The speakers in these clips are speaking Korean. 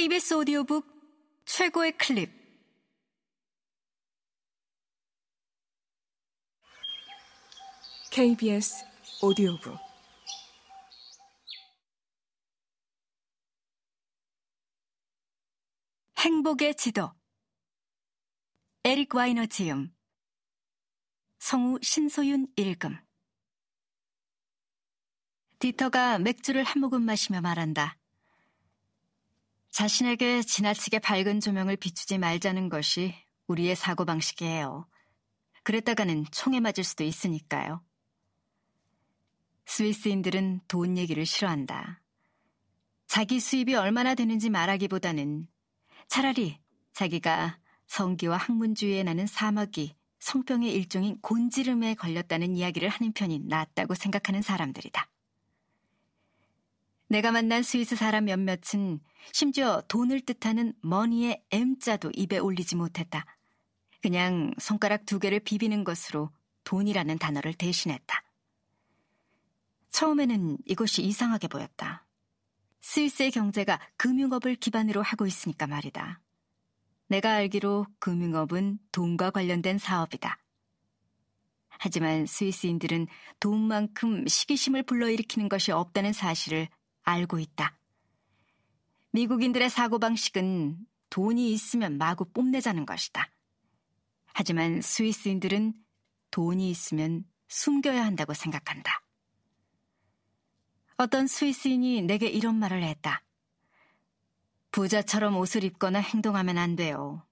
KBS 오디오북 최고의 클립. KBS 오디오북. 행복의 지도. 에릭 와이너 지음. 성우 신소윤 읽음. 디터가 맥주를 한 모금 마시며 말한다. 자신에게 지나치게 밝은 조명을 비추지 말자는 것이 우리의 사고방식이에요. 그랬다가는 총에 맞을 수도 있으니까요. 스위스인들은 돈 얘기를 싫어한다. 자기 수입이 얼마나 되는지 말하기보다는 차라리 자기가 성기와 학문주의에 나는 사막이 성병의 일종인 곤지름에 걸렸다는 이야기를 하는 편이 낫다고 생각하는 사람들이다. 내가 만난 스위스 사람 몇몇은 심지어 돈을 뜻하는 머니의 M자도 입에 올리지 못했다. 그냥 손가락 두 개를 비비는 것으로 돈이라는 단어를 대신했다. 처음에는 이것이 이상하게 보였다. 스위스의 경제가 금융업을 기반으로 하고 있으니까 말이다. 내가 알기로 금융업은 돈과 관련된 사업이다. 하지만 스위스인들은 돈만큼 시기심을 불러일으키는 것이 없다는 사실을 알고 있다. 미국인들의 사고방식은 돈이 있으면 마구 뽐내자는 것이다. 하지만 스위스인들은 돈이 있으면 숨겨야 한다고 생각한다. 어떤 스위스인이 내게 이런 말을 했다. 부자처럼 옷을 입거나 행동하면 안 돼요.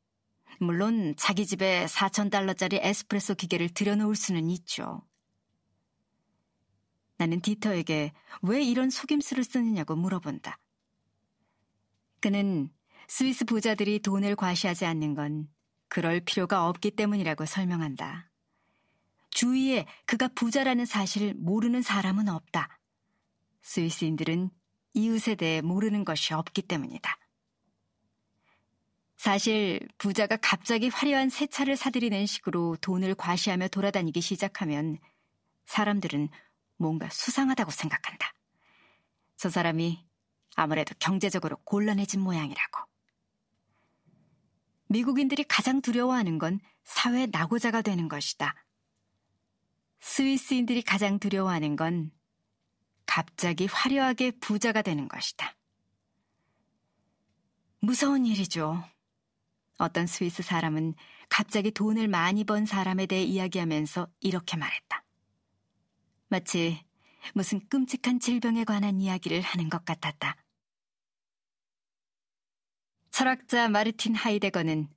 물론 자기 집에 4천 달러짜리 에스프레소 기계를 들여놓을 수는 있죠. 나는 디터에게 왜 이런 속임수를 쓰느냐고 물어본다. 그는 스위스 부자들이 돈을 과시하지 않는 건 그럴 필요가 없기 때문이라고 설명한다. 주위에 그가 부자라는 사실을 모르는 사람은 없다. 스위스인들은 이웃에 대해 모르는 것이 없기 때문이다. 사실 부자가 갑자기 화려한 새 차를 사들이는 식으로 돈을 과시하며 돌아다니기 시작하면 사람들은 뭔가 수상하다고 생각한다. 저 사람이 아무래도 경제적으로 곤란해진 모양이라고. 미국인들이 가장 두려워하는 건 사회 낙오자가 되는 것이다. 스위스인들이 가장 두려워하는 건 갑자기 화려하게 부자가 되는 것이다. 무서운 일이죠. 어떤 스위스 사람은 갑자기 돈을 많이 번 사람에 대해 이야기하면서 이렇게 말했다. 마치 무슨 끔찍한 질병에 관한 이야기를 하는 것 같았다. 철학자 마르틴 하이데거는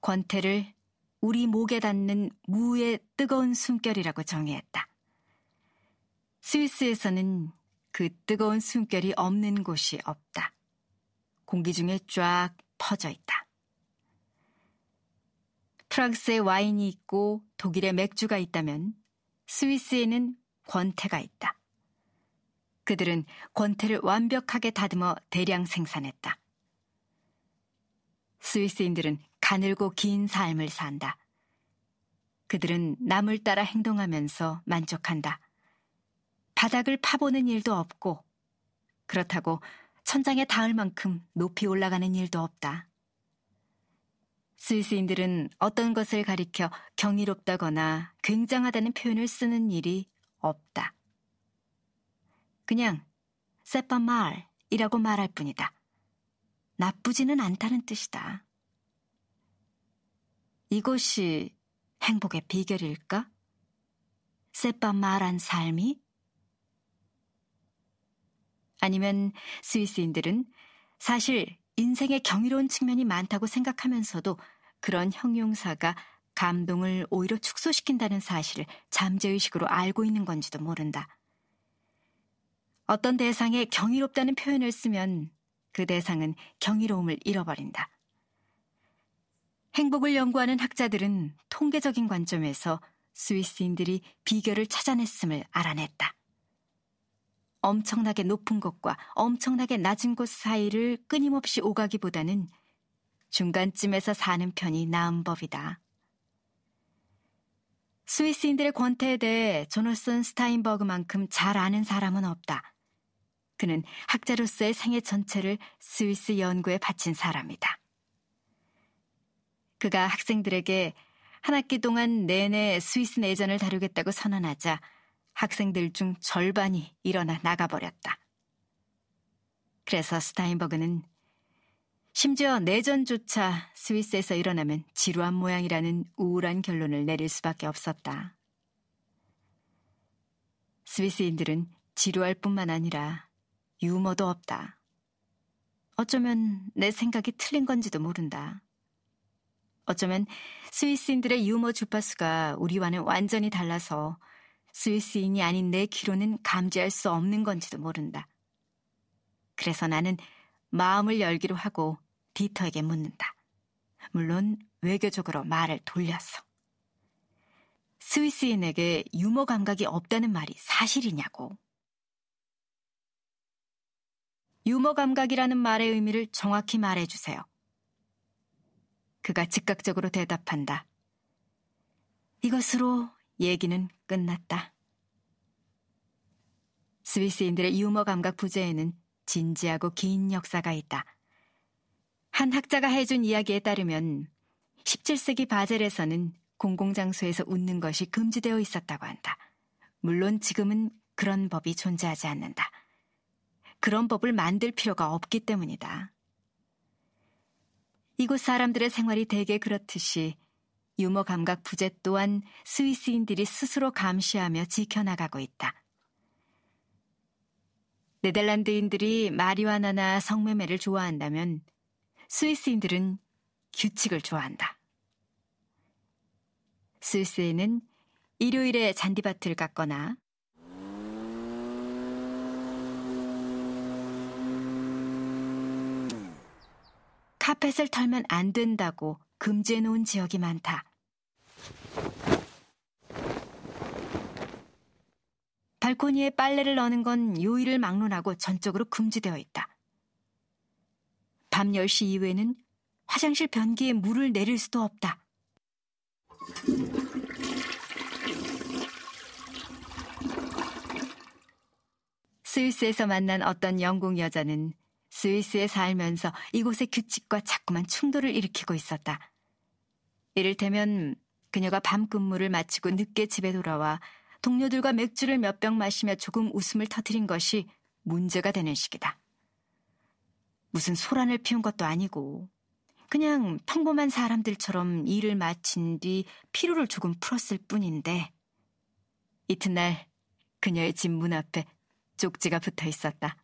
권태를 우리 목에 닿는 무의 뜨거운 숨결이라고 정의했다. 스위스에서는 그 뜨거운 숨결이 없는 곳이 없다. 공기 중에 쫙 퍼져 있다. 프랑스에 와인이 있고 독일에 맥주가 있다면 스위스에는 권태가 있다. 그들은 권태를 완벽하게 다듬어 대량 생산했다. 스위스인들은 가늘고 긴 삶을 산다. 그들은 남을 따라 행동하면서 만족한다. 바닥을 파보는 일도 없고, 그렇다고 천장에 닿을 만큼 높이 올라가는 일도 없다. 스위스인들은 어떤 것을 가리켜 경이롭다거나 굉장하다는 표현을 쓰는 일이 없다. 그냥 세빠 말이라고 말할 뿐이다. 나쁘지는 않다는 뜻이다. 이것이 행복의 비결일까? 세빠 말한 삶이? 아니면 스위스인들은 사실 인생의 경이로운 측면이 많다고 생각하면서도 그런 형용사가 감동을 오히려 축소시킨다는 사실을 잠재의식으로 알고 있는 건지도 모른다. 어떤 대상에 경이롭다는 표현을 쓰면 그 대상은 경이로움을 잃어버린다. 행복을 연구하는 학자들은 통계적인 관점에서 스위스인들이 비결을 찾아냈음을 알아냈다. 엄청나게 높은 곳과 엄청나게 낮은 곳 사이를 끊임없이 오가기보다는 중간쯤에서 사는 편이 나은 법이다. 스위스인들의 권태에 대해 조너슨 스타인버그만큼 잘 아는 사람은 없다. 그는 학자로서의 생애 전체를 스위스 연구에 바친 사람이다. 그가 학생들에게 한 학기 동안 내내 스위스 내전을 다루겠다고 선언하자 학생들 중 절반이 일어나 나가버렸다. 그래서 스타인버그는 심지어 내전조차 스위스에서 일어나면 지루한 모양이라는 우울한 결론을 내릴 수밖에 없었다. 스위스인들은 지루할 뿐만 아니라 유머도 없다. 어쩌면 내 생각이 틀린 건지도 모른다. 어쩌면 스위스인들의 유머 주파수가 우리와는 완전히 달라서 스위스인이 아닌 내 귀로는 감지할 수 없는 건지도 모른다. 그래서 나는 마음을 열기로 하고 디터에게 묻는다. 물론 외교적으로 말을 돌렸어. 스위스인에게 유머 감각이 없다는 말이 사실이냐고. 유머 감각이라는 말의 의미를 정확히 말해주세요. 그가 즉각적으로 대답한다. 이것으로 얘기는 끝났다. 스위스인들의 유머 감각 부재에는 진지하고 긴 역사가 있다. 한 학자가 해준 이야기에 따르면 17세기 바젤에서는 공공장소에서 웃는 것이 금지되어 있었다고 한다. 물론 지금은 그런 법이 존재하지 않는다. 그런 법을 만들 필요가 없기 때문이다. 이곳 사람들의 생활이 대개 그렇듯이 유머 감각 부재 또한 스위스인들이 스스로 감시하며 지켜나가고 있다. 네덜란드인들이 마리화나나 성매매를 좋아한다면 스위스인들은 규칙을 좋아한다. 스위스에는 일요일에 잔디밭을 깎거나 카펫을 털면 안 된다고 금지해 놓은 지역이 많다. 발코니에 빨래를 넣는 건 요일을 막론하고 전적으로 금지되어 있다. 밤 10시 이후에는 화장실 변기에 물을 내릴 수도 없다. 스위스에서 만난 어떤 영국 여자는 스위스에 살면서 이곳의 규칙과 자꾸만 충돌을 일으키고 있었다. 이를테면 그녀가 밤 근무를 마치고 늦게 집에 돌아와 동료들과 맥주를 몇 병 마시며 조금 웃음을 터뜨린 것이 문제가 되는 시기다. 무슨 소란을 피운 것도 아니고 그냥 평범한 사람들처럼 일을 마친 뒤 피로를 조금 풀었을 뿐인데 이튿날 그녀의 집 문 앞에 쪽지가 붙어 있었다.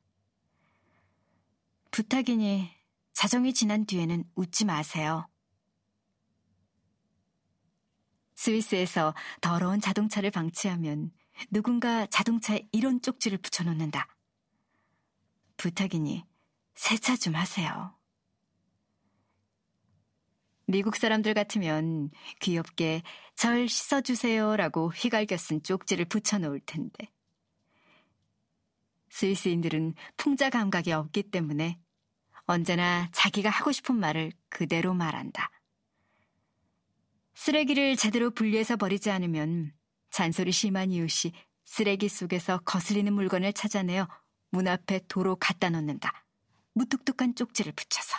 부탁이니 자정이 지난 뒤에는 웃지 마세요. 스위스에서 더러운 자동차를 방치하면 누군가 자동차에 이런 쪽지를 붙여놓는다. 부탁이니 세차 좀 하세요. 미국 사람들 같으면 귀엽게 절 씻어주세요라고 휘갈겨 쓴 쪽지를 붙여놓을 텐데. 스위스인들은 풍자 감각이 없기 때문에 언제나 자기가 하고 싶은 말을 그대로 말한다. 쓰레기를 제대로 분리해서 버리지 않으면 잔소리 심한 이웃이 쓰레기 속에서 거슬리는 물건을 찾아내어 문 앞에 도로 갖다 놓는다. 무뚝뚝한 쪽지를 붙여서.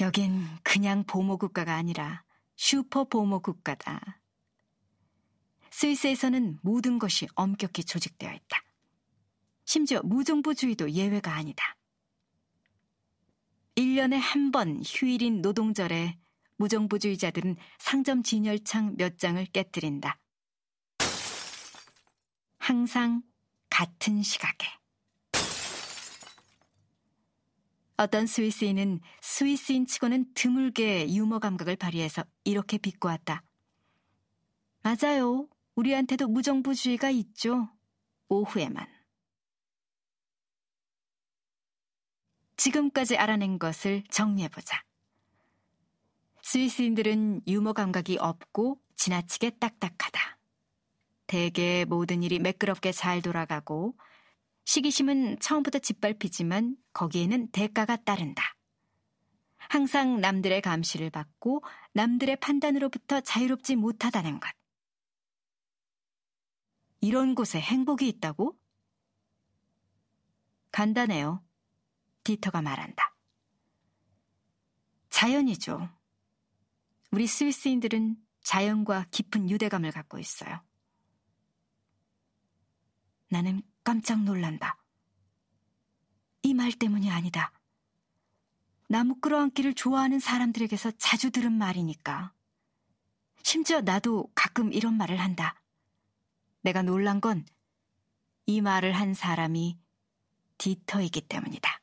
여긴 그냥 보모국가가 아니라 슈퍼 보모국가다. 스위스에서는 모든 것이 엄격히 조직되어 있다. 심지어 무정부주의도 예외가 아니다. 1년에 한 번 휴일인 노동절에 무정부주의자들은 상점 진열창 몇 장을 깨뜨린다. 항상 같은 시각에. 어떤 스위스인은 스위스인 치고는 드물게 유머 감각을 발휘해서 이렇게 비꼬았다. 맞아요. 우리한테도 무정부주의가 있죠. 오후에만. 지금까지 알아낸 것을 정리해보자. 스위스인들은 유머 감각이 없고 지나치게 딱딱하다. 대개 모든 일이 매끄럽게 잘 돌아가고 시기심은 처음부터 짓밟히지만 거기에는 대가가 따른다. 항상 남들의 감시를 받고 남들의 판단으로부터 자유롭지 못하다는 것. 이런 곳에 행복이 있다고? 간단해요. 디터가 말한다. 자연이죠. 우리 스위스인들은 자연과 깊은 유대감을 갖고 있어요. 나는 깜짝 놀란다. 이 말 때문이 아니다. 나무 끌어안기를 좋아하는 사람들에게서 자주 들은 말이니까. 심지어 나도 가끔 이런 말을 한다. 내가 놀란 건 이 말을 한 사람이 디터이기 때문이다.